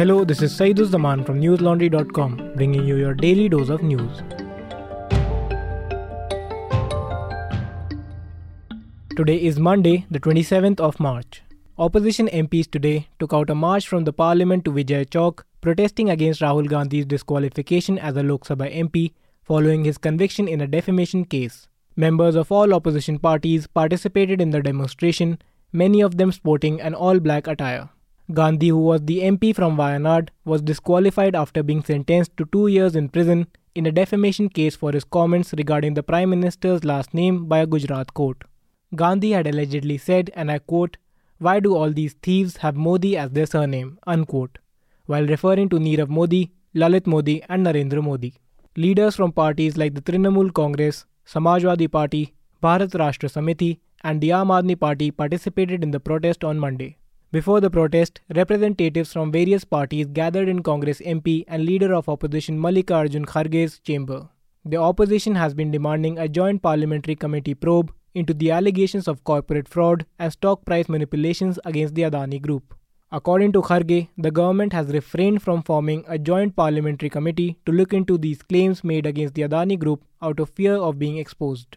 Hello, this is Saeeduzzaman from newslaundry.com, bringing you your daily dose of news. Today is Monday, the 27th of March. Opposition MPs today took out a march from the parliament to Vijay Chowk, protesting against Rahul Gandhi's disqualification as a Lok Sabha MP following his conviction in a defamation case. Members of all opposition parties participated in the demonstration, many of them sporting an all black attire. Gandhi, who was the MP from Wayanad, was disqualified after being sentenced to two years in prison in a defamation case for his comments regarding the Prime Minister's last name by a Gujarat court. Gandhi had allegedly said, and I quote, Why do all these thieves have Modi as their surname? Unquote, while referring to Nirav Modi, Lalit Modi, and Narendra Modi. Leaders from parties like the Trinamool Congress, Samajwadi Party, Bharat Rashtra Samiti, and the Aam Aadmi Party participated in the protest on Monday. Before the protest, representatives from various parties gathered in Congress MP and leader of opposition Mallikarjun Kharge's chamber. The opposition has been demanding a joint parliamentary committee probe into the allegations of corporate fraud and stock price manipulations against the Adani Group. According to Kharge, the government has refrained from forming a joint parliamentary committee to look into these claims made against the Adani Group out of fear of being exposed.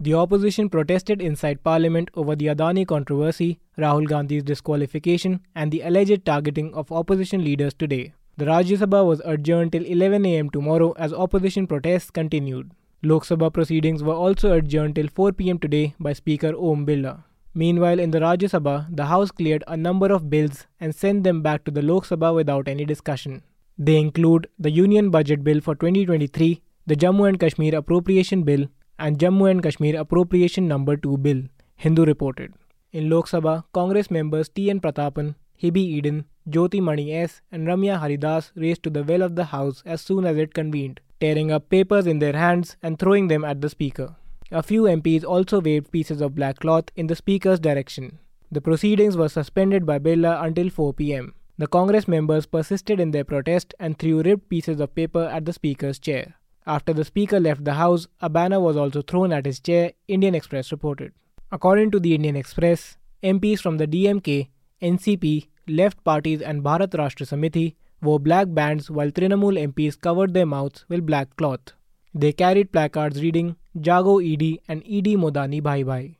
The opposition protested inside parliament over the Adani controversy, Rahul Gandhi's disqualification, and the alleged targeting of opposition leaders today. The Rajya Sabha was adjourned till 11 am tomorrow as opposition protests continued. Lok Sabha proceedings were also adjourned till 4 pm today by Speaker Om Birla. Meanwhile, in the Rajya Sabha, the House cleared a number of bills and sent them back to the Lok Sabha without any discussion. They include the Union Budget Bill for 2023, the Jammu and Kashmir Appropriation Bill, and Jammu and Kashmir Appropriation Number 2 Bill, Hindu reported. In Lok Sabha, Congress members T. N. Pratapan, Hibi Eden, Jothimani S. and Ramya Haridas raced to the well of the House as soon as it convened, tearing up papers in their hands and throwing them at the Speaker. A few MPs also waved pieces of black cloth in the Speaker's direction. The proceedings were suspended by Birla until 4 pm. The Congress members persisted in their protest and threw ripped pieces of paper at the Speaker's chair. After the speaker left the house, a banner was also thrown at his chair, Indian Express reported. According to the Indian Express, MPs from the DMK, NCP, left parties, and Bharat Rashtra Samiti wore black bands while Trinamool MPs covered their mouths with black cloth. They carried placards reading Jago ED and ED Modani Bhai Bhai.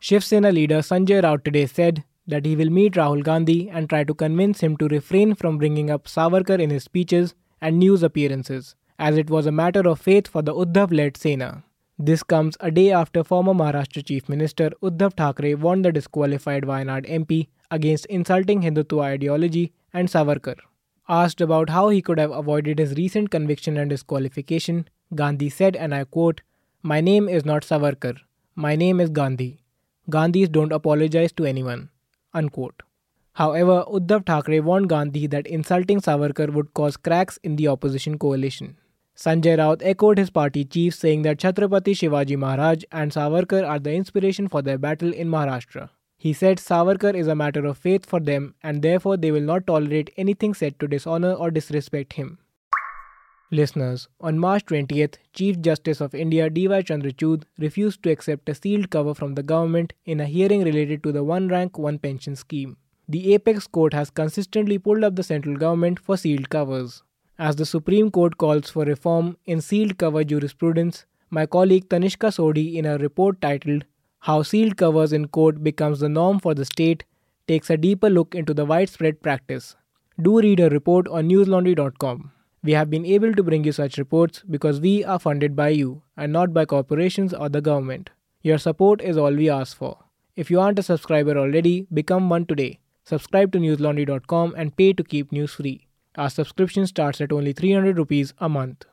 Shiv Sena leader Sanjay Raut today said that he will meet Rahul Gandhi and try to convince him to refrain from bringing up Savarkar in his speeches and news appearances as it was a matter of faith for the Uddhav led Sena. This comes a day after former Maharashtra Chief Minister Uddhav Thackeray warned the disqualified Wayanad MP against insulting Hindutva ideology and Savarkar. Asked about how he could have avoided his recent conviction and disqualification, Gandhi said, and I quote, My name is not Savarkar. My name is Gandhi. Gandhis don't apologize to anyone. Unquote. However, Uddhav Thackeray warned Gandhi that insulting Savarkar would cause cracks in the opposition coalition. Sanjay Raut echoed his party chief, saying that Chhatrapati Shivaji Maharaj and Savarkar are the inspiration for their battle in Maharashtra. He said Savarkar is a matter of faith for them and therefore they will not tolerate anything said to dishonor or disrespect him. Listeners, on March 20th, Chief Justice of India D.Y. Chandrachud refused to accept a sealed cover from the government in a hearing related to the one rank one pension scheme. The apex court has consistently pulled up the central government for sealed covers. As the Supreme Court calls for reform in sealed cover jurisprudence, my colleague Tanishka Sodhi in a report titled How Sealed Covers in Court Becomes the Norm for the State, takes a deeper look into the widespread practice. Do read her report on newslaundry.com. We have been able to bring you such reports because we are funded by you and not by corporations or the government. Your support is all we ask for. If you aren't a subscriber already, become one today. Subscribe to newslaundry.com and pay to keep news free. Our subscription starts at only 300 rupees a month.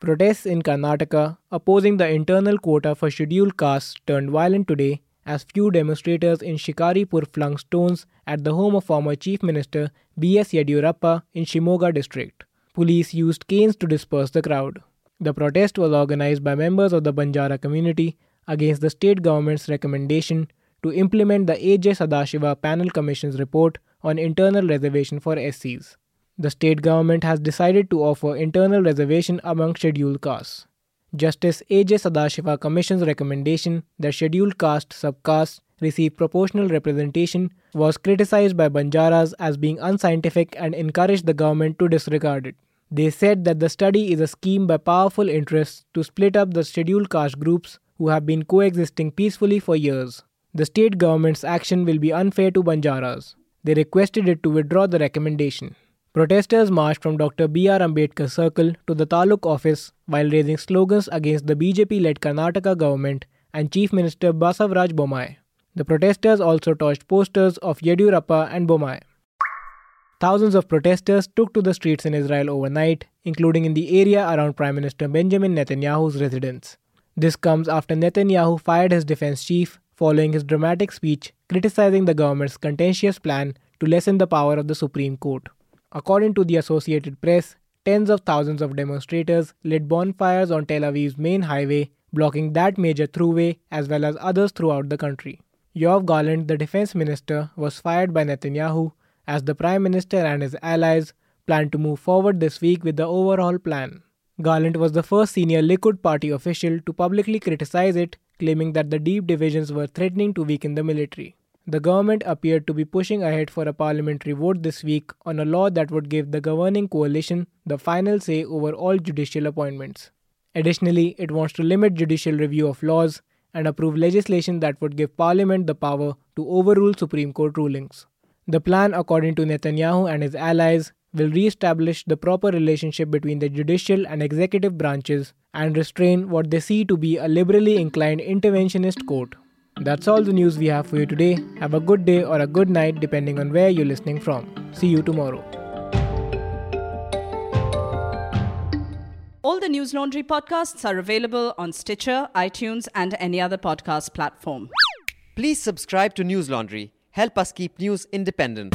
Protests in Karnataka opposing the internal quota for scheduled castes turned violent today as few demonstrators in Shikaripur flung stones at the home of former Chief Minister B.S. Yediyurappa in Shimoga district. Police used canes to disperse the crowd. The protest was organized by members of the Banjara community against the state government's recommendation to implement the A.J. Sadashiva Panel Commission's report on internal reservation for SCs. The state government has decided to offer internal reservation among scheduled castes. Justice A.J. Sadashiva Commission's recommendation that scheduled caste subcastes receive proportional representation was criticized by Banjaras as being unscientific and encouraged the government to disregard it. They said that the study is a scheme by powerful interests to split up the scheduled caste groups who have been coexisting peacefully for years. The state government's action will be unfair to Banjaras. They requested it to withdraw the recommendation. Protesters marched from Dr. B.R. Ambedkar Circle to the Taluk office while raising slogans against the BJP led Karnataka government and Chief Minister Basavaraj Bommai. The protesters also torched posters of Yediyurappa and Bommai. Thousands of protesters took to the streets in Israel overnight, including in the area around Prime Minister Benjamin Netanyahu's residence. This comes after Netanyahu fired his defense chief following his dramatic speech criticizing the government's contentious plan to lessen the power of the Supreme Court. According to the Associated Press, tens of thousands of demonstrators lit bonfires on Tel Aviv's main highway, blocking that major throughway as well as others throughout the country. Yoav Gallant, the defense minister, was fired by Netanyahu as the prime minister and his allies planned to move forward this week with the overhaul plan. Gallant was the first senior Likud party official to publicly criticize it, claiming that the deep divisions were threatening to weaken the military. The government appeared to be pushing ahead for a parliamentary vote this week on a law that would give the governing coalition the final say over all judicial appointments. Additionally, it wants to limit judicial review of laws and approve legislation that would give Parliament the power to overrule Supreme Court rulings. The plan, according to Netanyahu and his allies, will re establish the proper relationship between the judicial and executive branches and restrain what they see to be a liberally inclined interventionist court. That's all the news we have for you today. Have a good day or a good night depending on where you're listening from. See you tomorrow. All the News Laundry podcasts are available on Stitcher, iTunes, and any other podcast platform. Please subscribe to News Laundry. Help us keep news independent.